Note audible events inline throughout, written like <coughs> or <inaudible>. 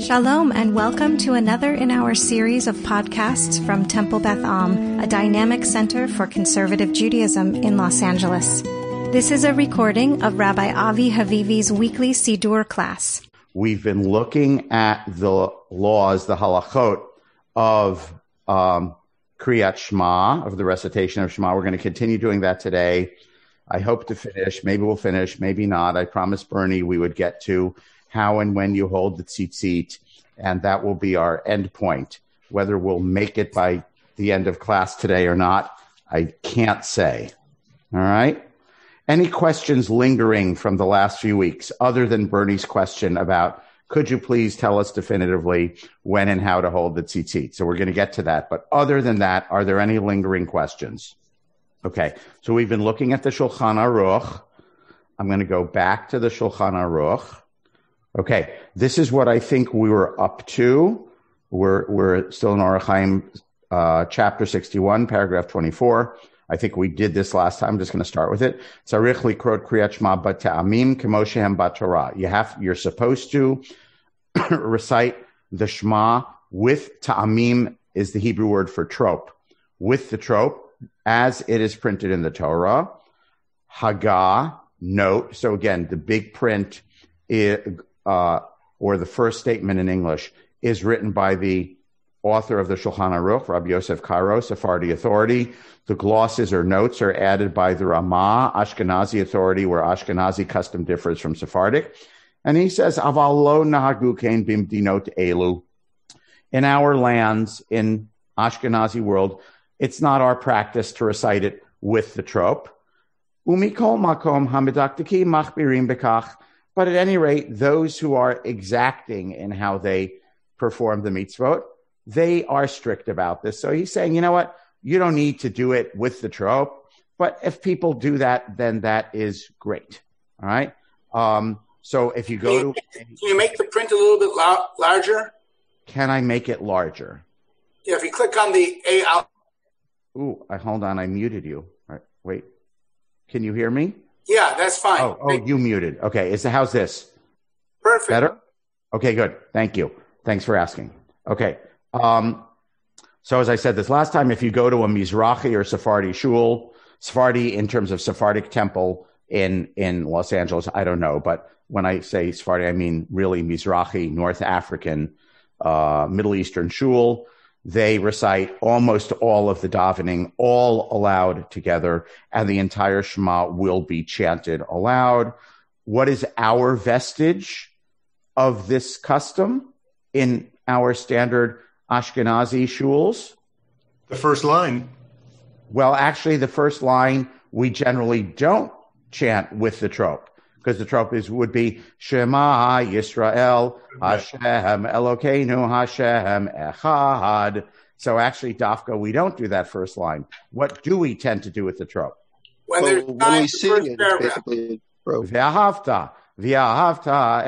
Shalom and welcome to another in our series of podcasts from Temple Beth Am, a dynamic center for conservative Judaism in Los Angeles. This is a recording of Rabbi Avi Havivi's weekly Siddur class. We've been looking at the laws, the halachot of um, Kriyat Shema, of the recitation of Shema. We're going to continue doing that today. I hope to finish. Maybe we'll finish, maybe not. I promised Bernie we would get to how and when you hold the tzitzit, and that will be our end point. Whether we'll make it by the end of class today or not, I can't say. All right. Any questions lingering from the last few weeks, other than Bernie's question about could you please tell us definitively when and how to hold the tzitzit? So we're going to get to that. But other than that, are there any lingering questions? Okay. So we've been looking at the Shulchan Aruch. I'm going to go back to the Shulchan Aruch. Okay, this is what I think we were up to. We're we're still in Orach uh, chapter sixty-one, paragraph twenty-four. I think we did this last time. I'm just going to start with it. Kriyat kemoshehem batorah. You have, you're supposed to <coughs> recite the Shema with ta'amim is the Hebrew word for trope. With the trope, as it is printed in the Torah. Haggah, note. So again, the big print uh, or the first statement in English is written by the author of the Shulchan Aruch, Rabbi Yosef Karo, Sephardi authority. The glosses or notes are added by the Ramah, Ashkenazi authority, where Ashkenazi custom differs from Sephardic. And he says, Aval lo nahagu kein bimdinot elu. In our lands, in Ashkenazi world, it's not our practice to recite it with the trope. Umikol makom hamidaktiki machbirim bekach. But at any rate, those who are exacting in how they perform the mitzvot, they are strict about this. So he's saying, you know what? You don't need to do it with the trope, but if people do that, then that is great. All right. Um, so if you go can you, to, can you make the print a little bit la- larger? Can I make it larger? Yeah, if you click on the A out. Ooh, I, hold on. I muted you. All right, wait. Can you hear me? Yeah, that's fine. Oh, oh, you muted. Okay. Is the how's this? Perfect. Better? Okay, good. Thank you. Thanks for asking. Okay. Um, so as I said this last time, if you go to a Mizrahi or Sephardi shul, Sephardi in terms of Sephardic temple in, in Los Angeles, I don't know, but when I say Sephardi, I mean really Mizrahi, North African, uh, Middle Eastern shul. They recite almost all of the davening, all aloud together, and the entire Shema will be chanted aloud. What is our vestige of this custom in our standard Ashkenazi shuls? The first line. Well, actually, the first line we generally don't chant with the trope because the trope is would be Shema Yisrael Hashem Elokeinu Hashem Echad. So actually, Dafka, we don't do that first line. What do we tend to do with the trope? When, well, when we sing it, it's basically trope. V'ahavta. V'ahavta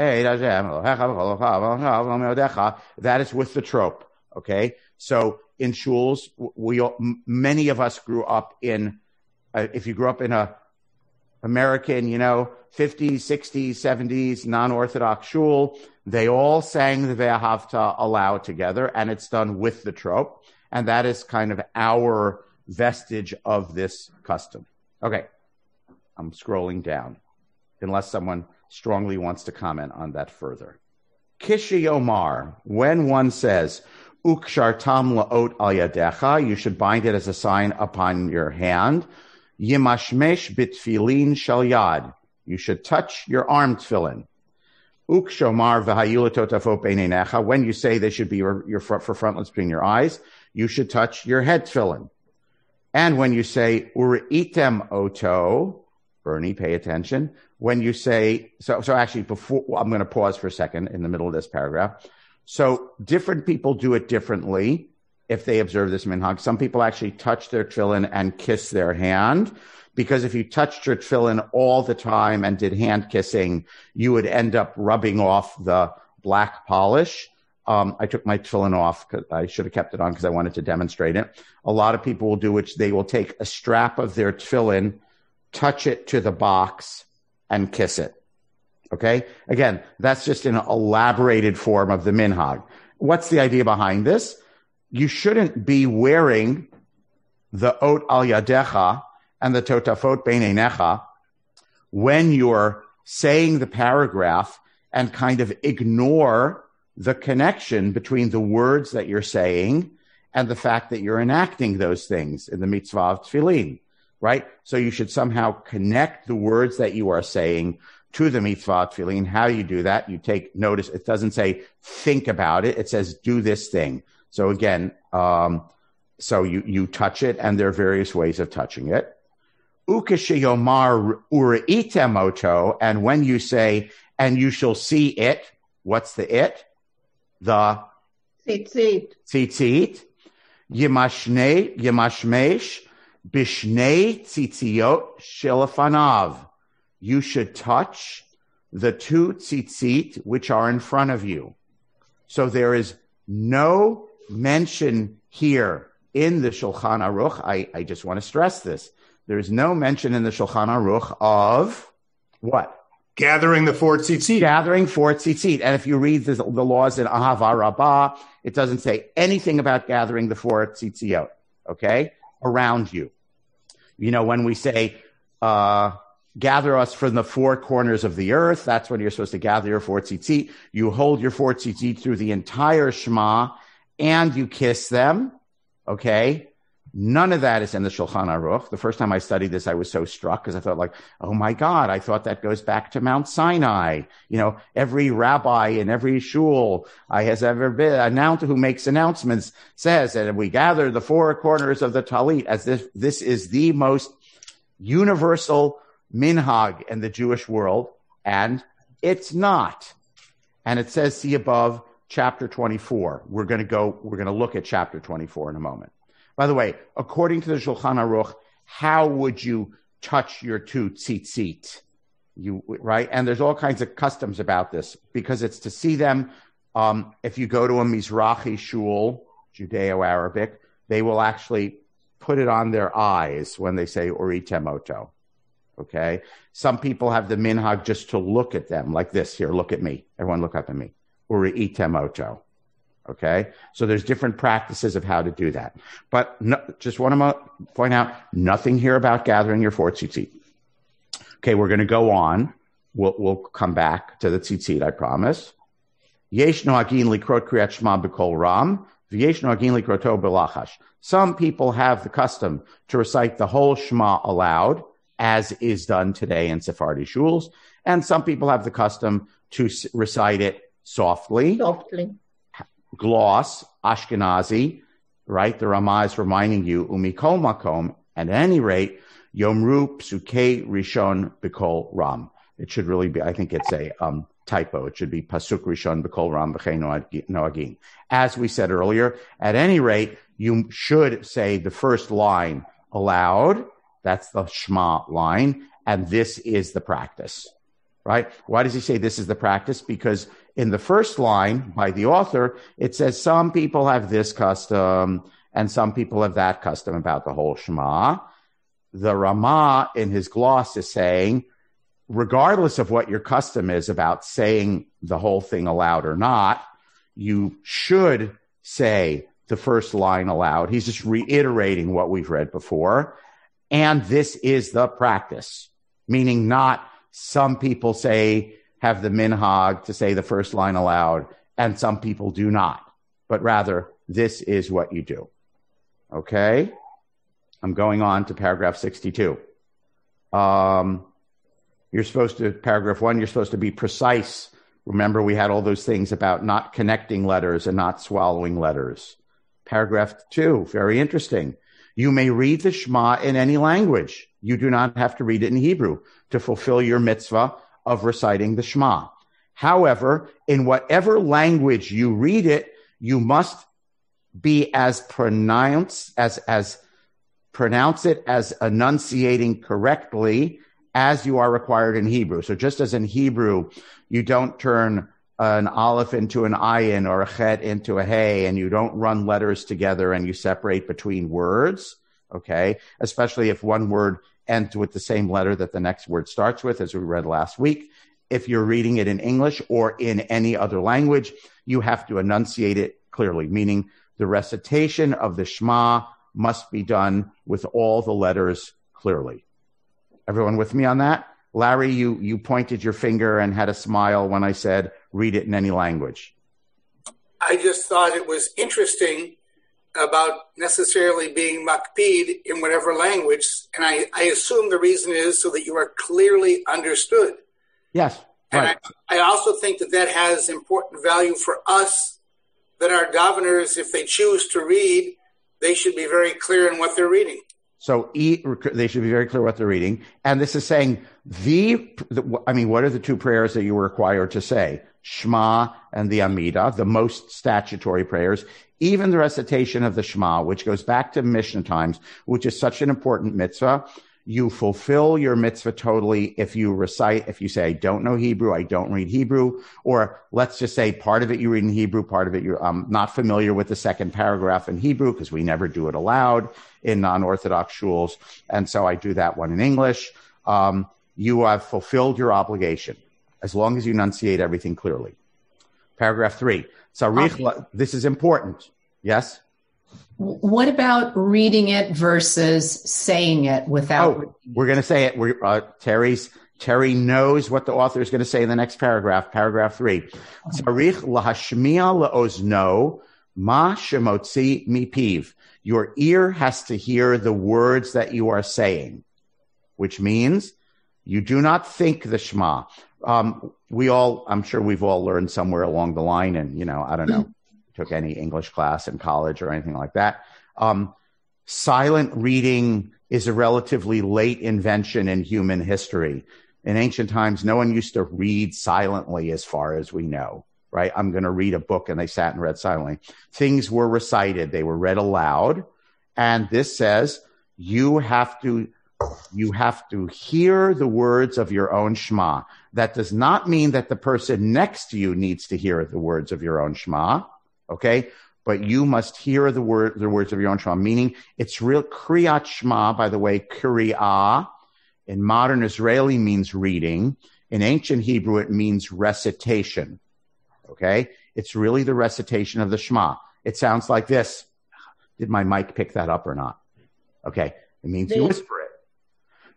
That is with the trope. Okay. So in shuls, we, many of us grew up in, uh, if you grew up in a American, you know, 50s, 60s, 70s, non-Orthodox shul. They all sang the Ve'ahavta aloud together, and it's done with the trope. And that is kind of our vestige of this custom. Okay. I'm scrolling down, unless someone strongly wants to comment on that further. Kishi Omar, when one says, Ukshartam la'ot al yadecha, you should bind it as a sign upon your hand. Yimashmesh bitfilin shal yad. You should touch your arm tefillin. Ukshomar v'hayulatotafo When you say they should be your, your front, for frontlets between your eyes, you should touch your head tefillin. And when you say uritem oto, Bernie, pay attention. When you say, so, so actually before, I'm going to pause for a second in the middle of this paragraph. So different people do it differently if they observe this minhag. Some people actually touch their tefillin and kiss their hand because if you touched your tefillin all the time and did hand kissing, you would end up rubbing off the black polish. Um, I took my tefillin off because I should have kept it on because I wanted to demonstrate it. A lot of people will do which they will take a strap of their tefillin, touch it to the box, and kiss it. Okay. Again, that's just an elaborated form of the minhag. What's the idea behind this? You shouldn't be wearing the ot al yadecha and the totafot beinenecha when you're saying the paragraph and kind of ignore the connection between the words that you're saying and the fact that you're enacting those things in the mitzvah of tefillin, right? So you should somehow connect the words that you are saying to the mitzvah of tefillin. How you do that? You take notice. It doesn't say think about it. It says do this thing. So again, um, so you, you touch it and there are various ways of touching it. Ukashiyomar uraitemoto. And when you say, and you shall see it, what's the it? The tzitzit. Tzitzit. Yimashne, yimashmesh, bishnei tzitziot shilafanav. You should touch the two tzitzit which are in front of you. So there is no mention here in the Shulchan Aruch. I, I just want to stress this. There is no mention in the Shulchan Aruch of what? Gathering the four tzitzit. Gathering four tzitzit. And if you read the, the laws in Ahava Rabbah, it doesn't say anything about gathering the four tzitziot, okay, around you. You know, when we say, uh, gather us from the four corners of the earth, that's when you're supposed to gather your four tzitzit. You hold your four tzitzit through the entire Shema and you kiss them, okay? None of that is in the Shulchan Aruch. The first time I studied this, I was so struck because I thought like, oh my God, I thought that goes back to Mount Sinai. You know, every rabbi in every shul I has ever been, announced who makes announcements says that we gather the four corners of the Talit as if this is the most universal minhag in the Jewish world. And it's not. And it says, see above chapter 24. We're going to go, we're going to look at chapter 24 in a moment. By the way, according to the Shulchan Aruch, how would you touch your two tzitzit? You right, and there's all kinds of customs about this because it's to see them. Um, if you go to a Mizrahi shul, Judeo-Arabic, they will actually put it on their eyes when they say Uritemoto. Okay. Some people have the minhag just to look at them like this. Here, look at me. Everyone look up at me. Uritemoto. Okay. So there's different practices of how to do that. But no, just want to point out nothing here about gathering your four tzitzit. Okay. We're going to go on. We'll, we'll come back to the tzitzit, I promise. Yesh noagin likrot kriyat b'kol ram. V'yesh noagin likroto b'lachash. Some people have the custom to recite the whole Shema aloud, as is done today in Sephardi shuls. And some people have the custom to recite it softly. Softly gloss, Ashkenazi, right? The Ramah is reminding you, umikol makom, at any rate, yomru psuke rishon bikol ram. It should really be, I think it's a um, typo. It should be pasuk rishon bikol ram b'chei noagin. As we said earlier, at any rate, you should say the first line aloud. That's the Shema line. And this is the practice, right? Why does he say this is the practice? Because in the first line by the author, it says some people have this custom and some people have that custom about the whole Shema. The Ramah in his gloss is saying, regardless of what your custom is about saying the whole thing aloud or not, you should say the first line aloud. He's just reiterating what we've read before. And this is the practice, meaning not some people say have the minhag to say the first line aloud, and some people do not. But rather, this is what you do. Okay? I'm going on to paragraph 62. Um, you're supposed to, paragraph one, you're supposed to be precise. Remember, we had all those things about not connecting letters and not swallowing letters. Paragraph two, very interesting. You may read the Shema in any language. You do not have to read it in Hebrew to fulfill your mitzvah of reciting the Shema. However, in whatever language you read it, you must be as pronounced as, as pronounce it as enunciating correctly as you are required in Hebrew. So just as in Hebrew, you don't turn an aleph into an ayin or a chet into a hey, and you don't run letters together and you separate between words. Okay. Especially if one word ends with the same letter that the next word starts with, as we read last week. if you're reading it in English or in any other language, you have to enunciate it clearly, meaning the recitation of the Shema must be done with all the letters clearly. Everyone with me on that? Larry, you, you pointed your finger and had a smile when I said, read it in any language. I just thought it was interesting about necessarily being makpid in whatever language. And I, I assume the reason is so that you are clearly understood. Yes. And Right. I, I also think that that has important value for us, that our governors, if they choose to read, they should be very clear in what they're reading. So e, they should be very clear what they're reading. And this is saying the, the, I mean, what are the two prayers that you were required to say? Shema and the Amida, the most statutory prayers. Even the recitation of the Shema, which goes back to Mishnah times, which is such an important mitzvah. You fulfill your mitzvah totally if you recite, if you say, I don't know Hebrew, I don't read Hebrew, or let's just say part of it you read in Hebrew, part of it you're um, not familiar with the second paragraph in Hebrew because we never do it aloud in non-Orthodox shuls. And so I do that one in English. Um, you have fulfilled your obligation as long as you enunciate everything clearly. Paragraph three. Sarich, this is important. Yes? What about reading it versus saying it without? Oh, we're going to say it. We're, uh, Terry's Terry knows what the author is going to say in the next paragraph. Paragraph three. Tzarich lahashmiya leozno ma shemotzi mipiv. Your ear has to hear the words that you are saying, which means you do not think the Shema. Um, we all, I'm sure we've all learned somewhere along the line, and you know, I don't know, <clears throat> took any English class in college or anything like that. Um, silent reading is a relatively late invention in human history. In ancient times, no one used to read silently, as far as we know. Right? I'm going to read a book, and they sat and read silently. Things were recited; they were read aloud, and this says you have to you have to hear the words of your own Shema. That does not mean that the person next to you needs to hear the words of your own Shema. Okay. But you must hear the word, the words of your own Shema, meaning it's real Kriyat Shema, by the way, Kriyah in modern Israeli means reading. In ancient Hebrew, it means recitation. Okay. It's really the recitation of the Shema. It sounds like this. Did my mic pick that up or not? Okay. It means you whisper it.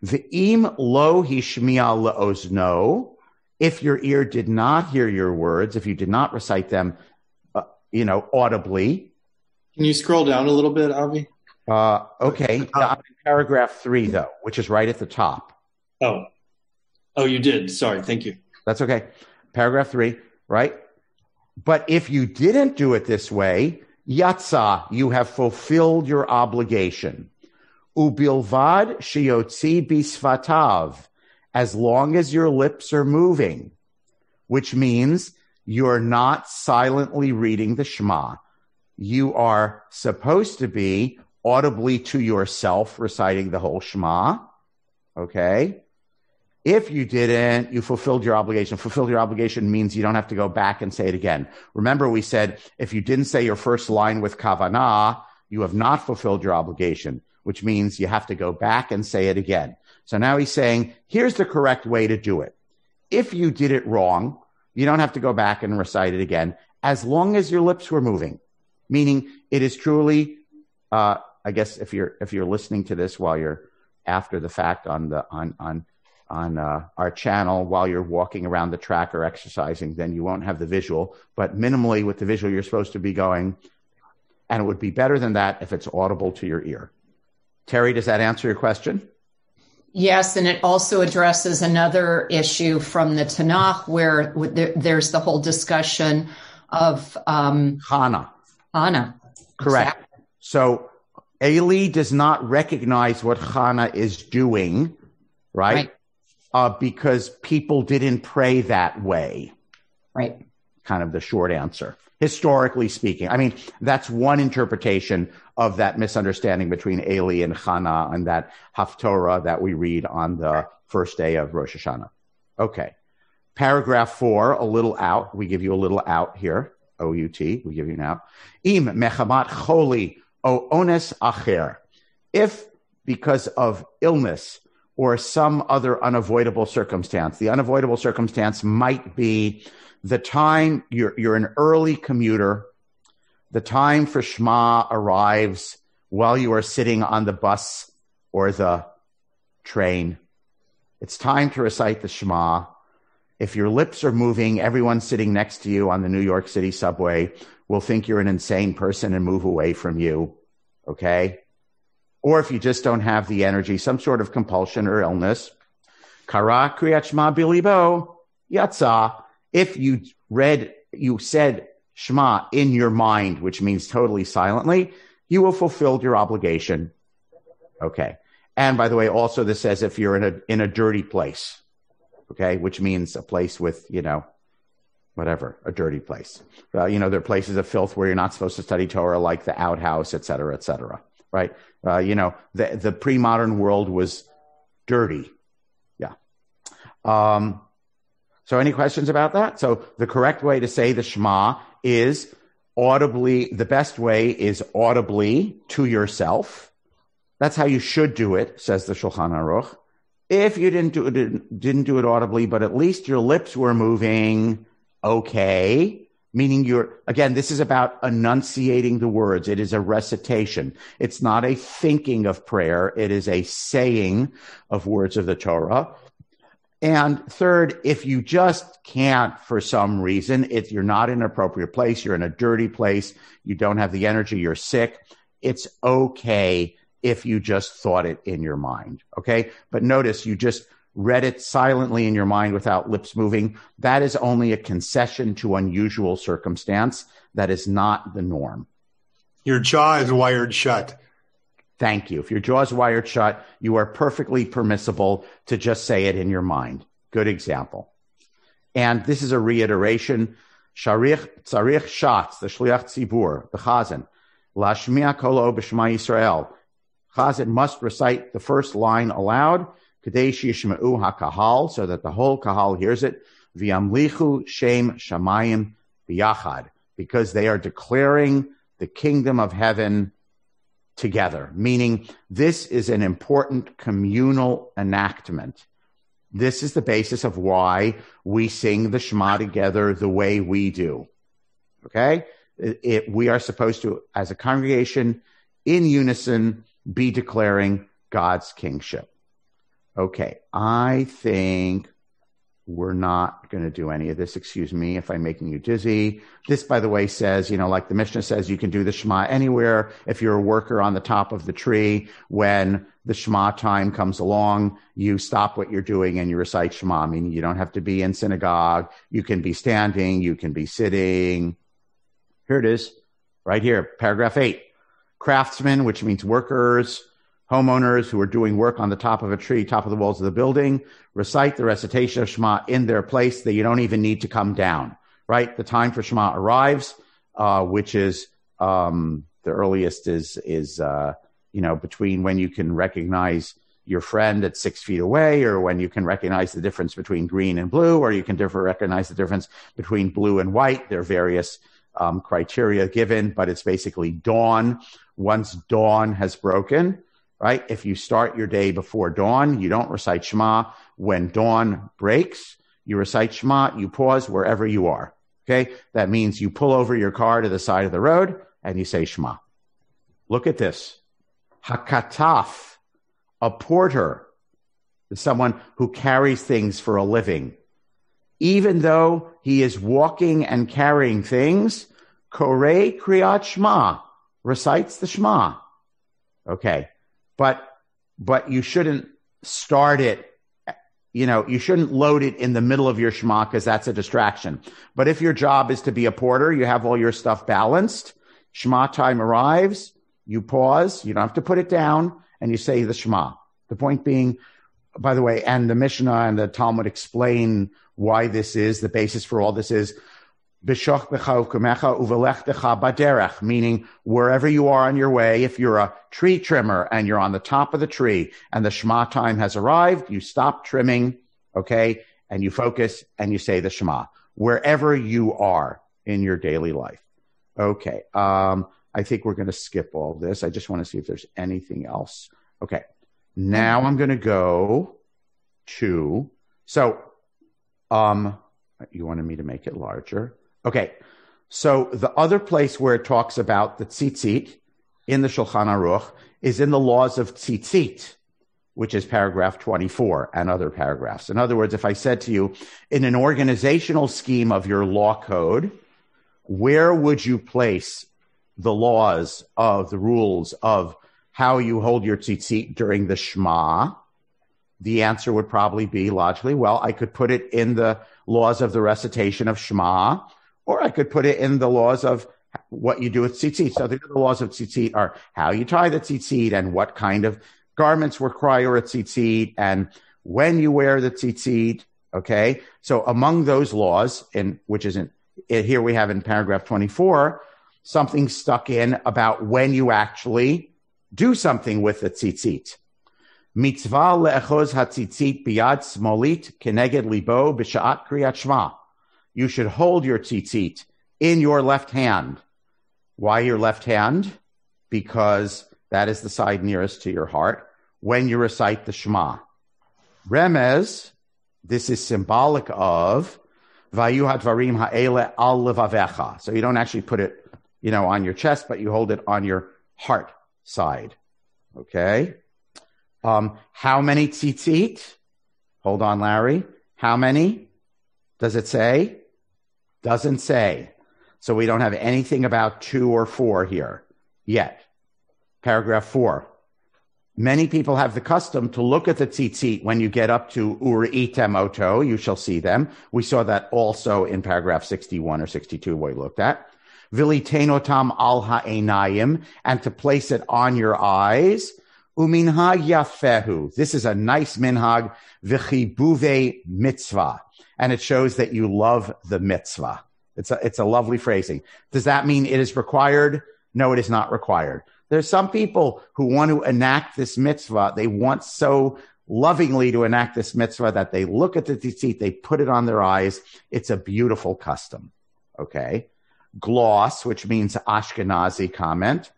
V'im lo hishmiya le'ozno. If your ear did not hear your words, if you did not recite them, uh, you know, audibly. Can you scroll down a little bit, Avi? Uh, okay. Now, I'm in paragraph three, though, which is right at the top. Oh, oh, you did. Sorry. Thank you. That's okay. Paragraph three, right? But if you didn't do it this way, yatsa, you have fulfilled your obligation. Ubilvad shiotzi bisvatav, as long as your lips are moving, which means you're not silently reading the Shema. You are supposed to be audibly to yourself reciting the whole Shema. Okay. If you didn't, you fulfilled your obligation. Fulfilled your obligation means you don't have to go back and say it again. Remember, we said if you didn't say your first line with kavanah, you have not fulfilled your obligation, which means you have to go back and say it again. So now he's saying, here's the correct way to do it. If you did it wrong, you don't have to go back and recite it again, as long as your lips were moving. Meaning, it is truly, uh, I guess, if you're if you're listening to this while you're after the fact on the on on on uh, our channel while you're walking around the track or exercising, then you won't have the visual. But minimally, with the visual, you're supposed to be going, and it would be better than that if it's audible to your ear. Terry, does that answer your question? Yes, and it also addresses another issue from the Tanakh where there's the whole discussion of um, Chana. Chana. Correct. Exactly. So Eli does not recognize what Chana is doing, right? right. Uh, because people didn't pray that way. Right. Kind of the short answer. Historically speaking, I mean, that's one interpretation of that misunderstanding between Eli and Chana and that Haftorah that we read on the first day of Rosh Hashanah. Okay. Paragraph four, a little out. We give you a little out here. O-U-T. We give you an out. Im mechamat choli o ones acher. If because of illness or some other unavoidable circumstance. The unavoidable circumstance might be the time you're, you're an early commuter. The time for Shema arrives while you are sitting on the bus or the train. It's time to recite the Shema. If your lips are moving, everyone sitting next to you on the New York City subway will think you're an insane person and move away from you. Okay. Or if you just don't have the energy, some sort of compulsion or illness. Kara kriyat shema bilibo yatsa. If you read, you said shema in your mind, which means totally silently, you will fulfill your obligation. Okay. And by the way, also this says if you're in a, in a dirty place, okay, which means a place with, you know, whatever, a dirty place. Uh, you know, there are places of filth where you're not supposed to study Torah, like the outhouse, et cetera, et cetera, right? Uh, you know, the, the pre-modern world was dirty. Yeah. Um, so any questions about that? So the correct way to say the Shema is audibly, the best way is audibly to yourself. That's how you should do it, says the Shulchan Aruch. If you didn't do it, didn't do it audibly, but at least your lips were moving, okay. Meaning you're, again, this is about enunciating the words. It is a recitation. It's not a thinking of prayer. It is a saying of words of the Torah. And third, if you just can't for some reason, if you're not in an appropriate place, you're in a dirty place, you don't have the energy, you're sick, it's okay if you just thought it in your mind. Okay. But notice you just read it silently in your mind without lips moving, that is only a concession to unusual circumstance. That is not the norm. Your jaw is wired shut. Thank you. If your jaw is wired shut, you are perfectly permissible to just say it in your mind. Good example. And this is a reiteration. Sharich tzarich shatz, the shliach tzibur, the chazan, lashmiya kolo b'shema Yisrael. Chazan must recite the first line aloud Kadesh Yishma'u HaKahal, so that the whole Kahal hears it. V'yamlichu Shem Shamayim B'yachad, because they are declaring the kingdom of heaven together, meaning this is an important communal enactment. This is the basis of why we sing the Shema together the way we do. Okay? It, it, we are supposed to, as a congregation, in unison, be declaring God's kingship okay, I think we're not going to do any of this. Excuse me if I'm making you dizzy. This, by the way, says, you know, like the Mishnah says, you can do the Shema anywhere. If you're a worker on the top of the tree, when the Shema time comes along, you stop what you're doing and you recite Shema. I mean, you don't have to be in synagogue. You can be standing. You can be sitting. Here it is, right here, paragraph eight. Craftsmen, which means workers, Homeowners who are doing work on the top of a tree, top of the walls of the building, recite the recitation of Shema in their place that you don't even need to come down, right? The time for Shema arrives, uh, which is, um, the earliest is, is, uh, you know, between when you can recognize your friend at six feet away, or when you can recognize the difference between green and blue, or you can differ, recognize the difference between blue and white. There are various um, criteria given, but it's basically dawn. Once dawn has broken, right? If you start your day before dawn, you don't recite Shema. When dawn breaks, you recite Shema, you pause wherever you are. Okay. That means you pull over your car to the side of the road and you say Shema. Look at this. Hakataf, a porter, is someone who carries things for a living. Even though he is walking and carrying things, Kore Kriyat Shema recites the Shema. Okay but but you shouldn't start it you know you shouldn't load it in the middle of your shema because that's a distraction. But if your job is to be a porter you have all your stuff balanced shema time arrives you pause you don't have to put it down and you say the shema the point being by the way and the mishnah and the talmud explain why this is the basis for all this is meaning wherever you are on your way, if you're a tree trimmer and you're on the top of the tree and the Shema time has arrived, you stop trimming, okay, and you focus and you say the Shema, wherever you are in your daily life. Okay, um, I think we're going to skip all this. I just want to see if there's anything else. Okay, Now I'm going to go to, so, um, you wanted me to make it larger. Okay. So the other place where it talks about the tzitzit in the Shulchan Aruch is in the laws of tzitzit, which is paragraph 24 and other paragraphs. In other words, if I said to you, in an organizational scheme of your law code, where would you place the laws of the rules of how you hold your tzitzit during the Shema? The answer would probably be logically, well, I could put it in the laws of the recitation of Shema, or I could put it in the laws of what you do with tzitzit. So the other laws of tzitzit are how you tie the tzitzit and what kind of garments require a tzitzit and when you wear the tzitzit. Okay. So among those laws, in which isn't eh, here we have in paragraph 24, something stuck in about when you actually do something with the tzitzit. Mitzvah le'echoz hatzitzit biyad smolit keneged libo b'sha'at kriyat shema. You should hold your tzitzit in your left hand. Why your left hand? Because that is the side nearest to your heart when you recite the Shema. Remez, this is symbolic of Vayu hadvarim ha'ele al levavecha. So you don't actually put it, you know, on your chest, but you hold it on your heart side. Okay. Um, how many tzitzit? Hold on, Larry. How many? Does it say? Doesn't say. So we don't have anything about two or four here yet. Paragraph four. Many people have the custom to look at the tzitzit when you get up to uritem oto. You shall see them. We saw that also in paragraph 61 or 62 we looked at. Vilitenotam al ha'enayim, and to place it on your eyes. Uminhag yafehu. This is a nice minhag. V'chibuve mitzvah. And it shows that you love the mitzvah. It's a, it's a lovely phrasing. Does that mean it is required? No, it is not required. There's some people who want to enact this mitzvah. They want so lovingly to enact this mitzvah that they look at the tzitzit, they put it on their eyes. It's a beautiful custom. Okay. Gloss, which means Ashkenazi comment.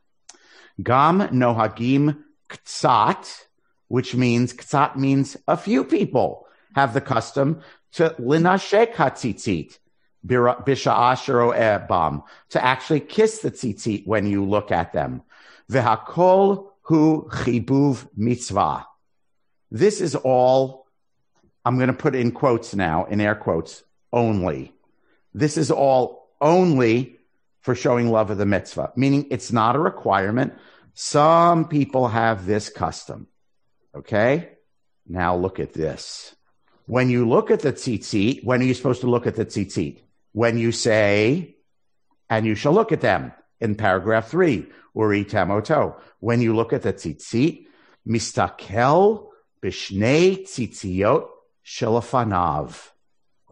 Gam nohagim ktsat, which means ktsat means a few people have the custom to linashek hatzitzit, bisha'ashero to actually kiss the tzitzit when you look at them. V'hakol hu chibuv mitzvah. This is all, I'm going to put in quotes now, in air quotes, only. This is all only for showing love of the mitzvah, meaning it's not a requirement. Some people have this custom. Okay? Now look at this. When you look at the tzitzit, when are you supposed to look at the tzitzit? When you say, and you shall look at them in paragraph three, uri tamoto. When you look at the tzitzit, mistakel bishnei tzitziot shelafanav.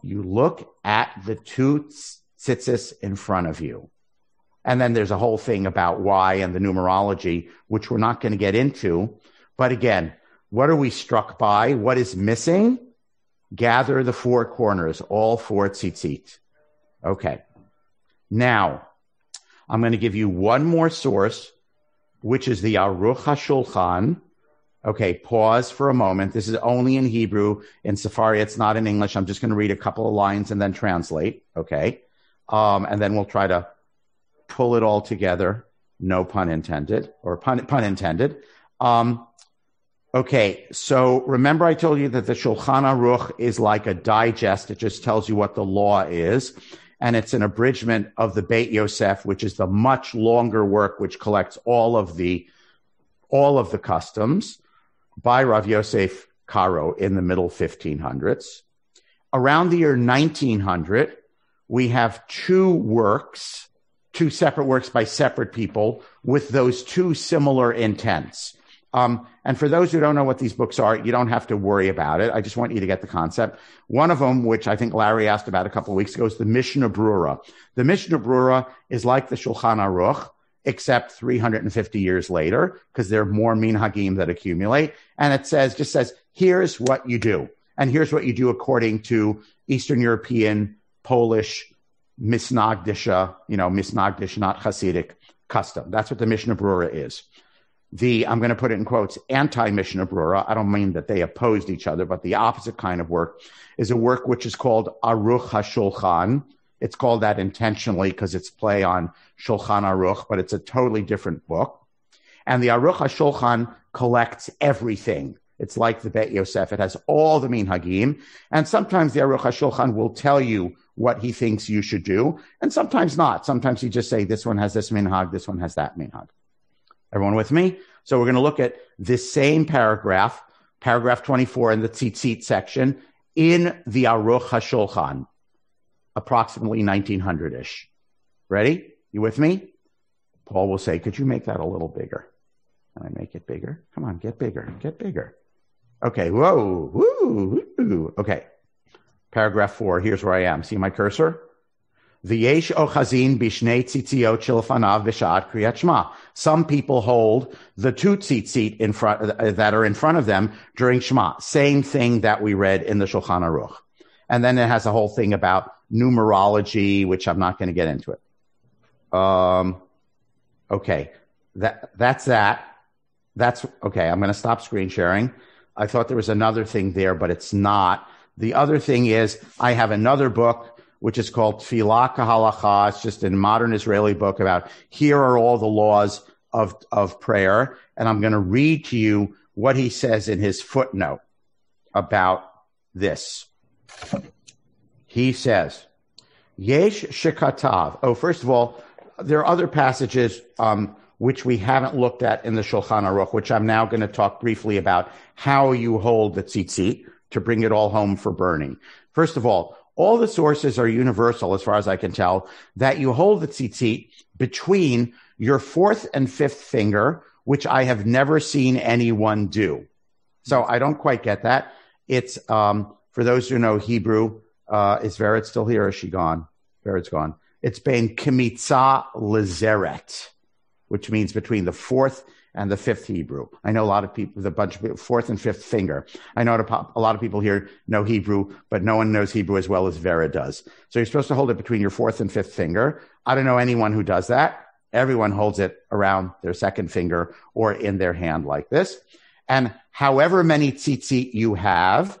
You look at the two tzitzis in front of you. And then there's a whole thing about why and the numerology, which we're not going to get into. But again, what are we struck by? What is missing? Gather the four corners, all four tzitzit. Okay. Now, I'm going to give you one more source, which is the Aruch HaShulchan. Okay, pause for a moment. This is only in Hebrew. In Sefaria, it's not in English. I'm just going to read a couple of lines and then translate. Okay. Um, and then we'll try to pull it all together. No pun intended, or pun, pun intended. Um, okay, so remember I told you that the Shulchan Aruch is like a digest. It just tells you what the law is and it's an abridgment of the Beit Yosef, which is the much longer work which collects all of the all of the customs by Rav Yosef Karo in the middle 1500s. Around the year 1900, we have two works, two separate works by separate people with those two similar intents. Um, and for those who don't know what these books are, you don't have to worry about it. I just want you to get the concept. One of them, which I think Larry asked about a couple of weeks ago, is the Mishnah Brura. The Mishnah Brura is like the Shulchan Aruch, except 350 years later, because there are more minhagim that accumulate. And it says, just says, here's what you do. And here's what you do according to Eastern European, Polish, Misnagdisha, you know, Misnagdish, not Hasidic custom. That's what the Mishnah Brura is. The, I'm going to put it in quotes, anti Mishnah Brura. I don't mean that they opposed each other, but the opposite kind of work is a work which is called Aruch HaShulchan. It's called that intentionally because it's play on Shulchan Aruch, but it's a totally different book. And the Aruch HaShulchan collects everything. It's like the Bet Yosef. It has all the minhagim. And sometimes the Aruch HaShulchan will tell you what he thinks you should do. And sometimes not. Sometimes he just say, this one has this minhag, this one has that minhag. Everyone with me? So we're going to look at this same paragraph, paragraph 24 in the tzitzit section in the Aruch HaShulchan, approximately 1900-ish. Ready? You with me? Paul will say, could you make that a little bigger? Can I make it bigger? Come on, get bigger, get bigger. Okay, whoa, woo, woo. Okay. Paragraph four, here's where I am. See my cursor? V'yesh ochazin bishnei tzitziot shilfanav v'shat kriyat shema. Some people hold the two tzitzit in front, uh, that are in front of them during Shema. Same thing that we read in the Shulchan Aruch. And then it has a whole thing about numerology, which I'm not going to get into it. Um, okay. That, that's that. That's okay. I'm going to stop screen sharing. I thought there was another thing there, but it's not. The other thing is I have another book which is called Tfilah Kahalacha. It's just a modern Israeli book about here are all the laws of, of prayer. And I'm going to read to you what he says in his footnote about this. He says, Yesh Shekatav. Oh, first of all, there are other passages um, which we haven't looked at in the Shulchan Aruch, which I'm now going to talk briefly about how you hold the tzitzit to bring it all home for Bernie. First of all, all the sources are universal, as far as I can tell, that you hold the tzitzit between your fourth and fifth finger, which I have never seen anyone do. So I don't quite get that. It's, um, for those who know Hebrew, uh, is Vered still here or is she gone? Vered's gone. It's been Kemitza Lezeret, which means between the fourth and the fifth Hebrew. I know a lot of people, the bunch fourth and fifth finger. I know a lot of people here know Hebrew, but no one knows Hebrew as well as Vered does. So you're supposed to hold it between your fourth and fifth finger. I don't know anyone who does that. Everyone holds it around their second finger or in their hand like this. And however many tzitzit you have,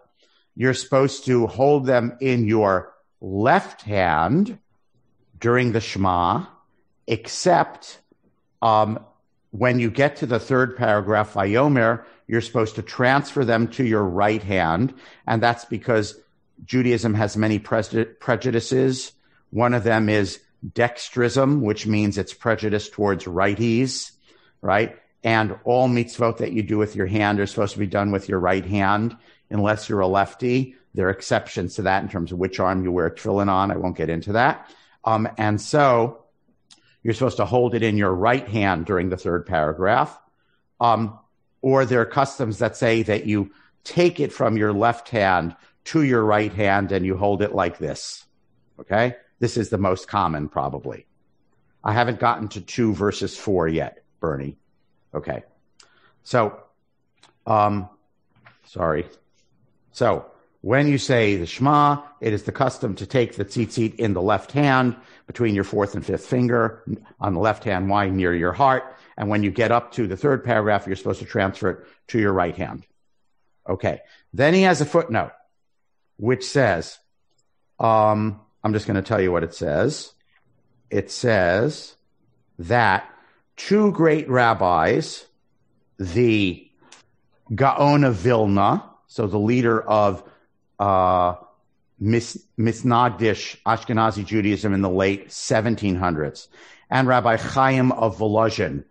you're supposed to hold them in your left hand during the Shema, except um, when you get to the third paragraph, Vayomer, you're supposed to transfer them to your right hand. And that's because Judaism has many prejudices. One of them is dextrism, which means it's prejudice towards righties, right? And all mitzvot that you do with your hand are supposed to be done with your right hand, unless you're a lefty. There are exceptions to that in terms of which arm you wear tefillin on. I won't get into that. Um, and so you're supposed to hold it in your right hand during the third paragraph. Um, or there are customs that say that you take it from your left hand to your right hand and you hold it like this. Okay. This is the most common probably. I haven't gotten to two versus four yet, Bernie. Okay. So, um, sorry. So when you say the Shema, it is the custom to take the tzitzit in the left hand between your fourth and fifth finger on the left hand wide near your heart. And when you get up to the third paragraph, you're supposed to transfer it to your right hand. Okay. Then he has a footnote which says, um, I'm just going to tell you what it says. It says that two great rabbis, the Gaon of Vilna, so the leader of uh, mis- misnagdish Ashkenazi Judaism in the late 1700s, and Rabbi Chaim of Volozhin,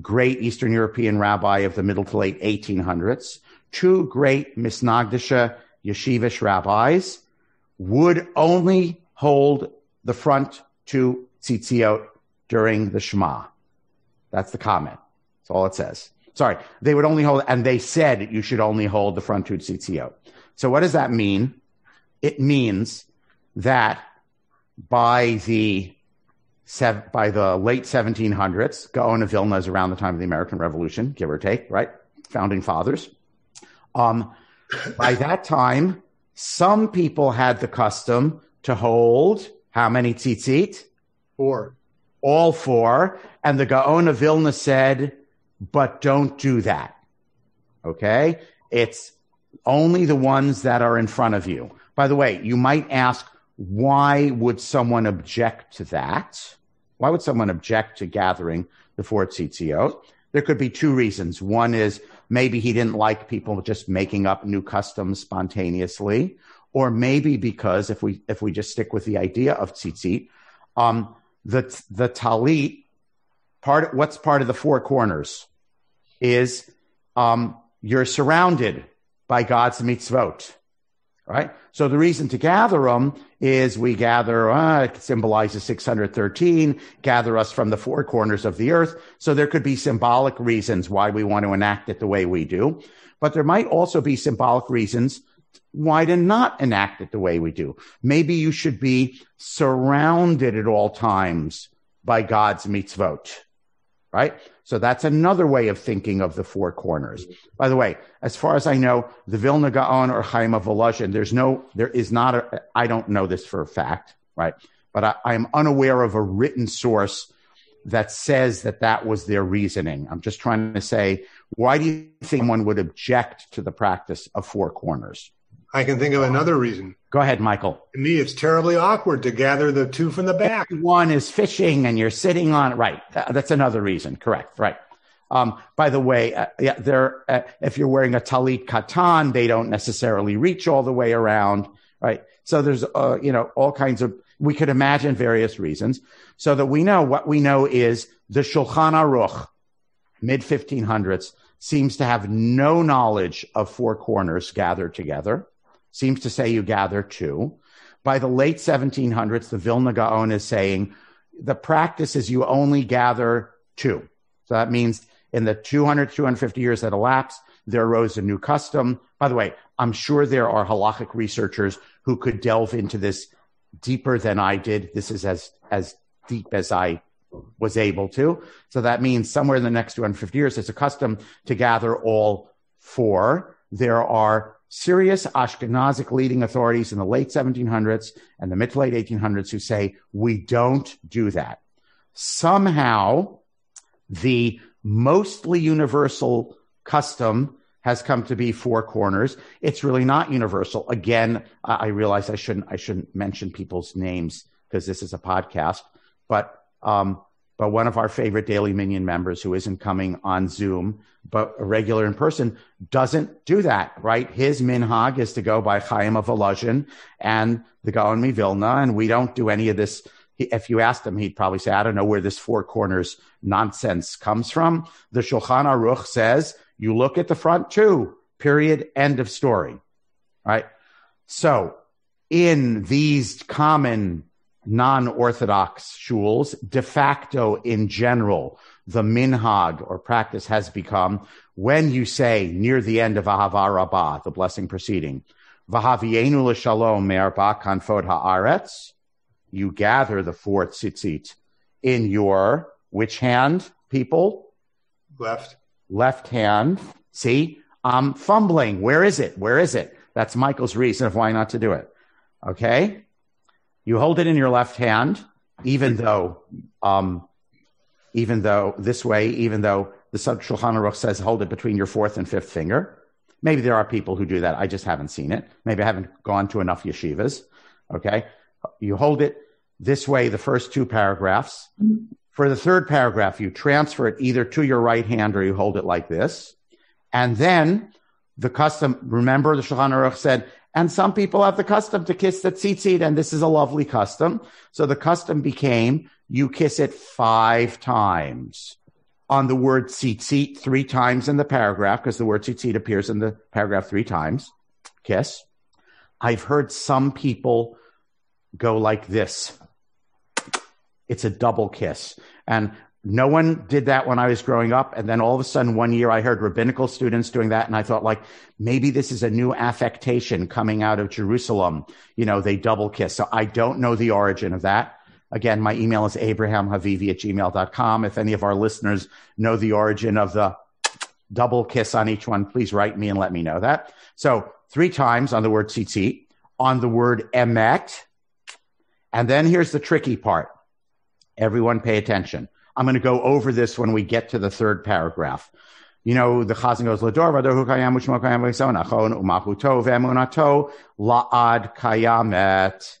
great Eastern European rabbi of the middle two late 1800s, two great misnagdisha yeshivish rabbis, would only hold the front to tzitziot during the Shema. That's the comment. That's all it says. Sorry, they would only hold, and they said you should only hold the front two tzitziot. So what does that mean? It means that by the by the late 1700s, Gaon of Vilna is around the time of the American Revolution, give or take, right? Founding fathers. Um, by that time, some people had the custom to hold how many tzitzit? Four. All four. And the Gaon of Vilna said, but don't do that. Okay? It's only the ones that are in front of you. By the way, you might ask, why would someone object to that? Why would someone object to gathering the four tzitziot? There could be two reasons. One is maybe he didn't like people just making up new customs spontaneously, or maybe because if we if we just stick with the idea of tzitzit, um, the the talit part what's part of the four corners is um, you're surrounded by God's mitzvot, right? So the reason to gather them is we gather, uh, it symbolizes 613, gather us from the four corners of the earth. So there could be symbolic reasons why we want to enact it the way we do. But there might also be symbolic reasons why to not enact it the way we do. Maybe you should be surrounded at all times by God's mitzvot right? So that's another way of thinking of the four corners. By the way, as far as I know, the Vilna Gaon or Chaim of Volozhin, there's no, there is not a, I don't know this for a fact, right? But I, I am unaware of a written source that says that that was their reasoning. I'm just trying to say, why do you think one would object to the practice of four corners? I can think of another reason. Go ahead, Michael. To me, it's terribly awkward to gather the two from the back. One is fishing and you're sitting on it. Right. That's another reason. Correct. Right. Um, by the way, uh, yeah, there, uh, if you're wearing a talit katan, they don't necessarily reach all the way around. Right. So there's, uh, you know, all kinds of, we could imagine various reasons so that we know what we know is the Shulchan Aruch, mid 1500s, seems to have no knowledge of four corners gathered together seems to say you gather two. By the late 1700s, the Vilna Gaon is saying the practice is you only gather two. So that means in the 200, 250 years that elapsed, there arose a new custom. By the way, I'm sure there are halachic researchers who could delve into this deeper than I did. This is as, as deep as I was able to. So that means somewhere in the next 250 years, it's a custom to gather all four. There are serious Ashkenazic leading authorities in the late 1700s and the mid to late 1800s who say we don't do that. Somehow, the mostly universal custom has come to be four corners. It's really not universal. Again, I realize I shouldn't I shouldn't mention people's names because this is a podcast, but um, but one of our favorite Daily Minyan members who isn't coming on Zoom, but a regular in person, doesn't do that, right? His minhag is to go by Chaim of Volozhin and the Gaon Vilna, and we don't do any of this. If you asked him, he'd probably say, I don't know where this four corners nonsense comes from. The Shulchan Aruch says, you look at the front too, period, end of story, right? So in these common non-Orthodox shuls, de facto in general, the minhag or practice has become when you say near the end of Ahava Rabbah, the blessing proceeding, Vahavienu l'shalom me'arba kanfod haaretz, you gather the four tzitzit in your which hand, people? Left. Left hand. See, I'm fumbling. Where is it? Where is it? That's Michael's reason of why not to do it. Okay. You hold it in your left hand, even though, um, even though this way, even though the Shulchan Aruch says hold it between your fourth and fifth finger. Maybe there are people who do that. I just haven't seen it. Maybe I haven't gone to enough yeshivas. Okay. You hold it this way, the first two paragraphs. For the third paragraph, you transfer it either to your right hand or you hold it like this. And then the custom, remember the Shulchan Aruch said, and some people have the custom to kiss the tzitzit, and this is a lovely custom. So the custom became you kiss it five times on the word tzitzit three times in the paragraph, because the word tzitzit appears in the paragraph three times. Kiss. I've heard some people go like this. It's a double kiss. And no one did that when I was growing up. And then all of a sudden one year I heard rabbinical students doing that. And I thought like, maybe this is a new affectation coming out of Jerusalem. You know, they double kiss. So I don't know the origin of that. Again, my email is abrahamhavivi at gmail.com. If any of our listeners know the origin of the double kiss on each one, please write me and let me know that. So three times on the word tzitzit, on the word emet. And then here's the tricky part. Everyone pay attention. I'm going to go over this when we get to the third paragraph. You know, the Chazan goes, Lador v'ador kayam u'shmo kayam v'yison achon u'machuto v'emunato la'ad kayamet.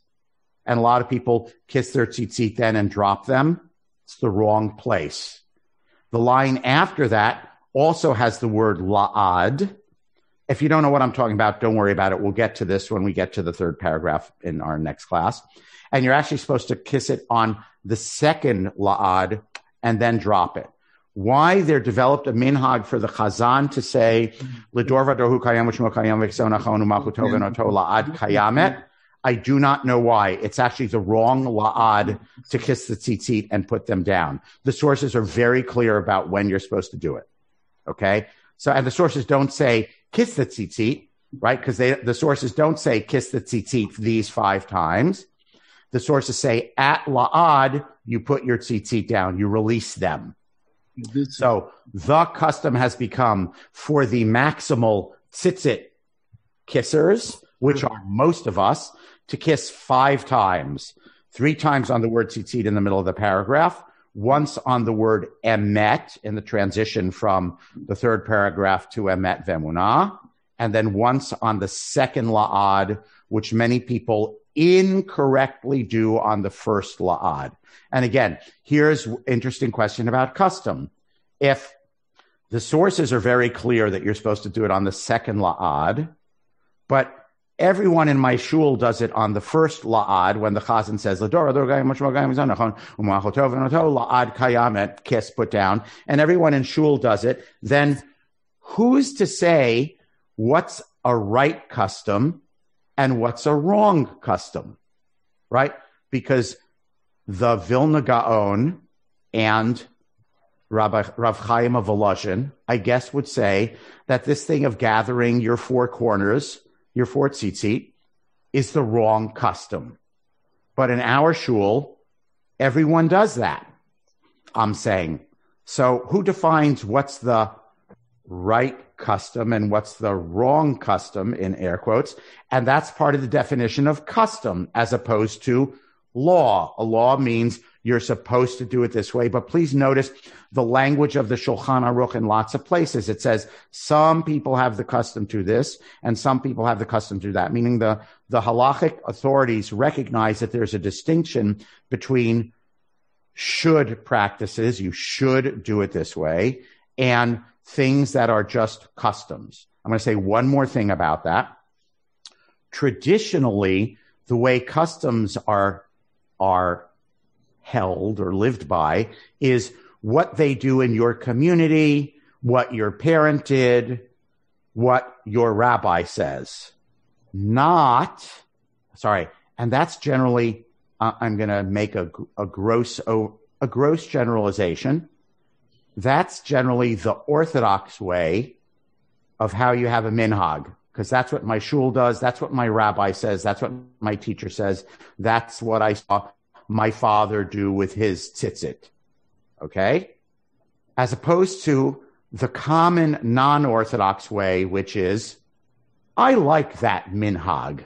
And a lot of people kiss their tzitzit then and drop them. It's the wrong place. The line after that also has the word la'ad. If you don't know what I'm talking about, don't worry about it. We'll get to this when we get to the third paragraph in our next class. And you're actually supposed to kiss it on the second la'ad and then drop it. Why there developed a minhag for the chazan to say "Lidorva dorhu kayam kayam la'ad kayamet. I do not know why. It's actually the wrong la'ad to kiss the tzitzit and put them down. The sources are very clear about when you're supposed to do it. Okay. So, and the sources don't say kiss the tzitzit, right? Because they the sources don't say kiss the tzitzit these five times. The sources say at la'ad, you put your tzitzit down, you release them. So the custom has become for the maximal tzitzit kissers, which are most of us, to kiss five times, three times on the word tzitzit in the middle of the paragraph, once on the word emet in the transition from the third paragraph to emet vemunah, and then once on the second la'ad, which many people incorrectly do on the first la'ad. And again, here's interesting question about custom. If the sources are very clear that you're supposed to do it on the second la'ad, but everyone in my shul does it on the first la'ad when the chazan says la'ad kayamet kiss put down, and everyone in shul does it. Then who's to say what's a right custom and what's a wrong custom, right? Because the Vilna Gaon and Rabbi Rav Chaim of Volozhin, I guess, would say that this thing of gathering your four corners, your four tzitzit, is the wrong custom. But in our shul, everyone does that. I'm saying. So who defines what's the right custom and what's the wrong custom in air quotes? And that's part of the definition of custom as opposed to law. A law means you're supposed to do it this way. But please notice the language of the Shulchan Aruch in lots of places. It says some people have the custom to this and some people have the custom to that, meaning the, the halachic authorities recognize that there's a distinction between should practices, you should do it this way, and things that are just customs. I'm going to say one more thing about that. Traditionally, the way customs are, are held or lived by is what they do in your community, what your parent did, what your rabbi says. Not, sorry, and that's generally, uh, I'm going to make a, a gross, a gross generalization. That's generally the orthodox way of how you have a minhag, because that's what my shul does. That's what my rabbi says. That's what my teacher says. That's what I saw my father do with his tzitzit. Okay? As opposed to the common non-orthodox way, which is, I like that minhag.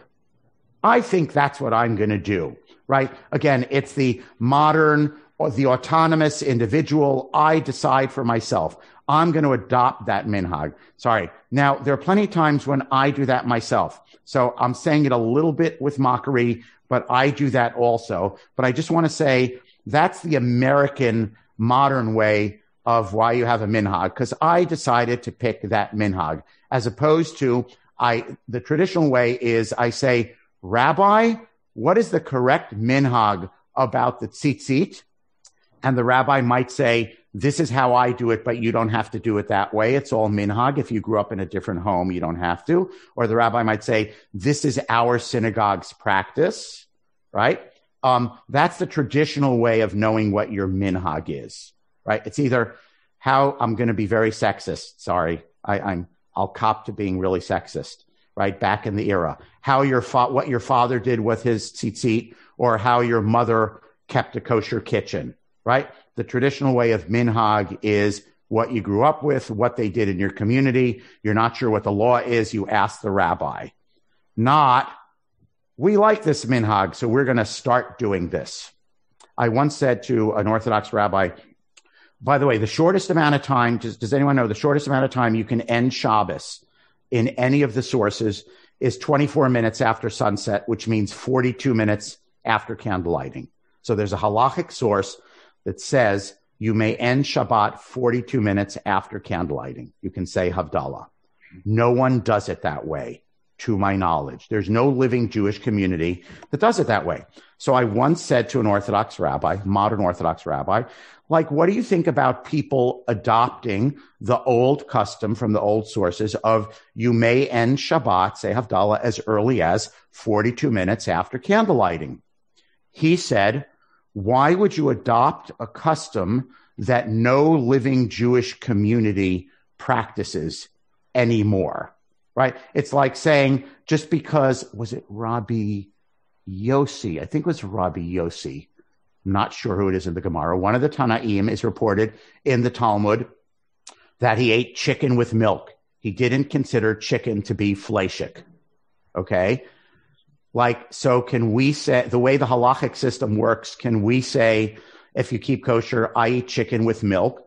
I think that's what I'm going to do, right? Again, it's the modern the autonomous individual. I decide for myself. I'm going to adopt that minhag. Sorry. Now, there are plenty of times when I do that myself. So I'm saying it a little bit with mockery, but I do that also. But I just want to say that's the American modern way of why you have a minhag, because I decided to pick that minhag as opposed to I, the traditional way is I say, Rabbi, what is the correct minhag about the tzitzit? And the rabbi might say, this is how I do it, but you don't have to do it that way. It's all minhag. If you grew up in a different home, you don't have to. Or the rabbi might say, this is our synagogue's practice, right? Um, that's the traditional way of knowing what your minhag is, right? It's either how I'm going to be very sexist. Sorry. I, I'm, I'll cop to being really sexist, right? Back in the era, how your fa- what your father did with his tzitzit or how your mother kept a kosher kitchen, right? The traditional way of minhag is what you grew up with, what they did in your community. You're not sure what the law is. You ask the rabbi. Not, we like this minhag, so we're going to start doing this. I once said to an Orthodox rabbi, by the way, the shortest amount of time, does, does anyone know the shortest amount of time you can end Shabbos in any of the sources is 24 minutes after sunset, which means 42 minutes after candle lighting. So there's a halachic source that says you may end Shabbat 42 minutes after candle lighting. You can say Havdalah. No one does it that way, to my knowledge. There's no living Jewish community that does it that way. So I once said to an Orthodox rabbi, modern Orthodox rabbi, like, what do you think about people adopting the old custom from the old sources of you may end Shabbat, say Havdalah, as early as 42 minutes after candle lighting? He said, why would you adopt a custom that no living Jewish community practices anymore? Right? It's like saying just because was it Rabbi Yossi? I think it was Rabbi Yossi. I'm not sure who it is in the Gemara. One of the Tanaim is reported in the Talmud that he ate chicken with milk. He didn't consider chicken to be fleshik. Okay. Like, so can we say the way the halachic system works? Can we say, if you keep kosher, I eat chicken with milk?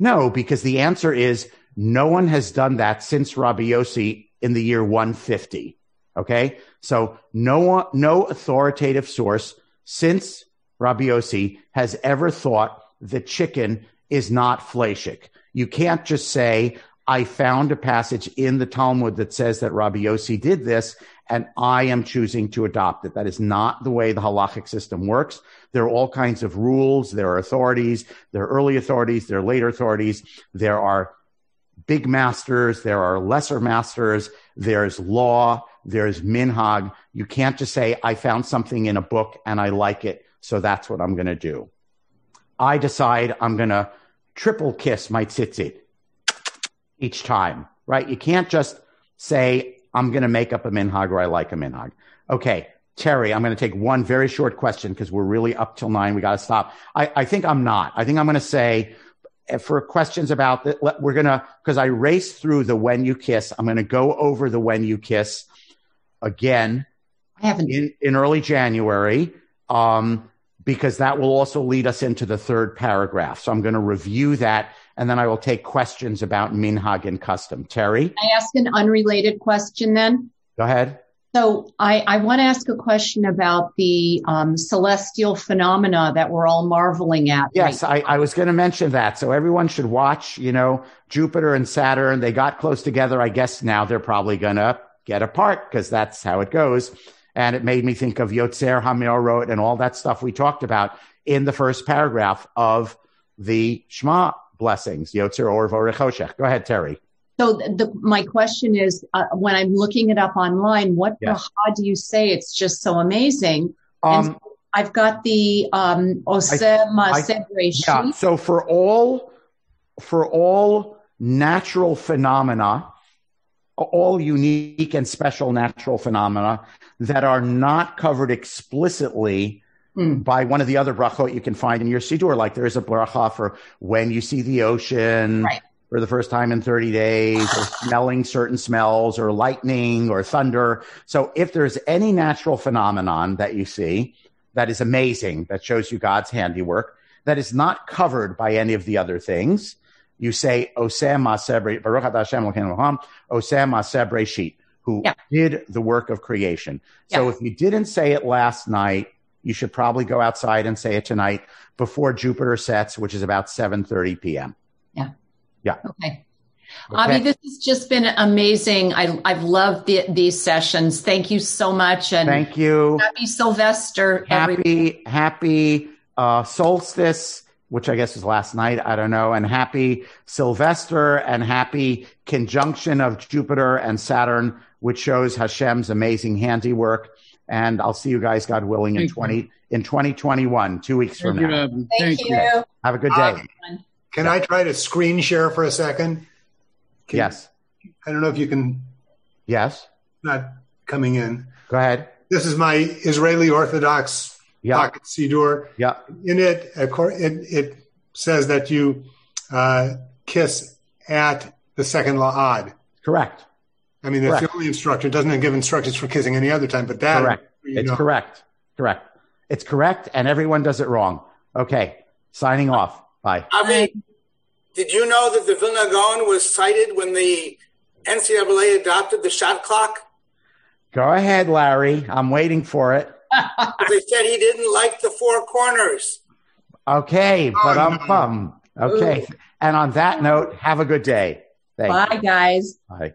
No, because the answer is no one has done that since Rabbi Yossi in the year 150. Okay. So no one, no authoritative source since Rabbi Yossi has ever thought that chicken is not fleshik. You can't just say, I found a passage in the Talmud that says that Rabbi Yossi did this and I am choosing to adopt it. That is not the way the halachic system works. There are all kinds of rules. There are authorities. There are early authorities. There are later authorities. There are big masters. There are lesser masters. There's law. There's minhag. You can't just say, I found something in a book and I like it. So that's what I'm going to do. I decide I'm going to triple kiss my tzitzit each time, right? You can't just say, I'm going to make up a minhag or I like a minhag. Okay. Terry, I'm going to take one very short question because we're really up till nine. We got to stop. I, I think I'm not. I think I'm going to say eh, for questions about that, we're going to, because I raced through the when you kiss, I'm going to go over the when you kiss again I haven't. in, in early January. Um, because that will also lead us into the third paragraph. So I'm going to review that and then I will take questions about minhag and custom. Terry? I ask an unrelated question then? Go ahead. So I, I want to ask a question about the um, celestial phenomena that we're all marveling at. Yes, right I, I, was going to mention that. So everyone should watch, you know, Jupiter and Saturn. They got close together. I guess now they're probably going to get apart because that's how it goes. And it made me think of Yotzer HaMeorot and all that stuff we talked about in the first paragraph of the Shema blessings, Yotzer Or Vorechoshech. Go ahead, Terry. So the, my question is, uh, when I'm looking it up online, what yes. do you say? It's just so amazing. Um, so I've got the um, Oseh Yeah. So for all for all natural phenomena, all unique and special natural phenomena that are not covered explicitly mm. by one of the other brachot you can find in your siddur. Like there is a bracha for when you see the ocean right. for the first time in 30 days, or <sighs> smelling certain smells, or lightning, or thunder. So if there's any natural phenomenon that you see that is amazing, that shows you God's handiwork, that is not covered by any of the other things, you say Osem Masebre Baruch Hashem Osem Masebre Sheet, who yeah. did the work of creation. So if you didn't say it last night, you should probably go outside and say it tonight before Jupiter sets, which is about 7:30 p.m. Yeah. Yeah. Okay. Okay. Avi, this has just been amazing. I, I've loved the, these sessions. Thank you so much. And thank you. Happy Sylvester. Happy, everybody. happy uh, solstice, which I guess was last night. I don't know. And happy Sylvester and happy conjunction of Jupiter and Saturn, which shows Hashem's amazing handiwork and I'll see you guys, God willing, in Thank 20 you. in 2021, two weeks Thank from now. Thank, Thank you. you. Have a good day. Uh, can yeah. I try to screen share for a second? Can, yes. I don't know if you can. Yes. Not coming in. Go ahead. This is my Israeli Orthodox yeah. pocket siddur. Yeah. In it, it, it says that you uh, kiss at the second la'ad. Correct. I mean, that's correct. the only instruction. It doesn't give instructions for kissing any other time, but that. Correct. It's know. correct. Correct. It's correct, and everyone does it wrong. Okay. Signing off. Bye. Avi, did you know that the Vilna Gaon was cited when the NCAA adopted the shot clock? Go ahead, Larry. I'm waiting for it. <laughs> they said he didn't like the four corners. Okay, oh, but I'm bum. Okay. Ooh. And on that note, have a good day. Thank Bye, you. guys. Bye.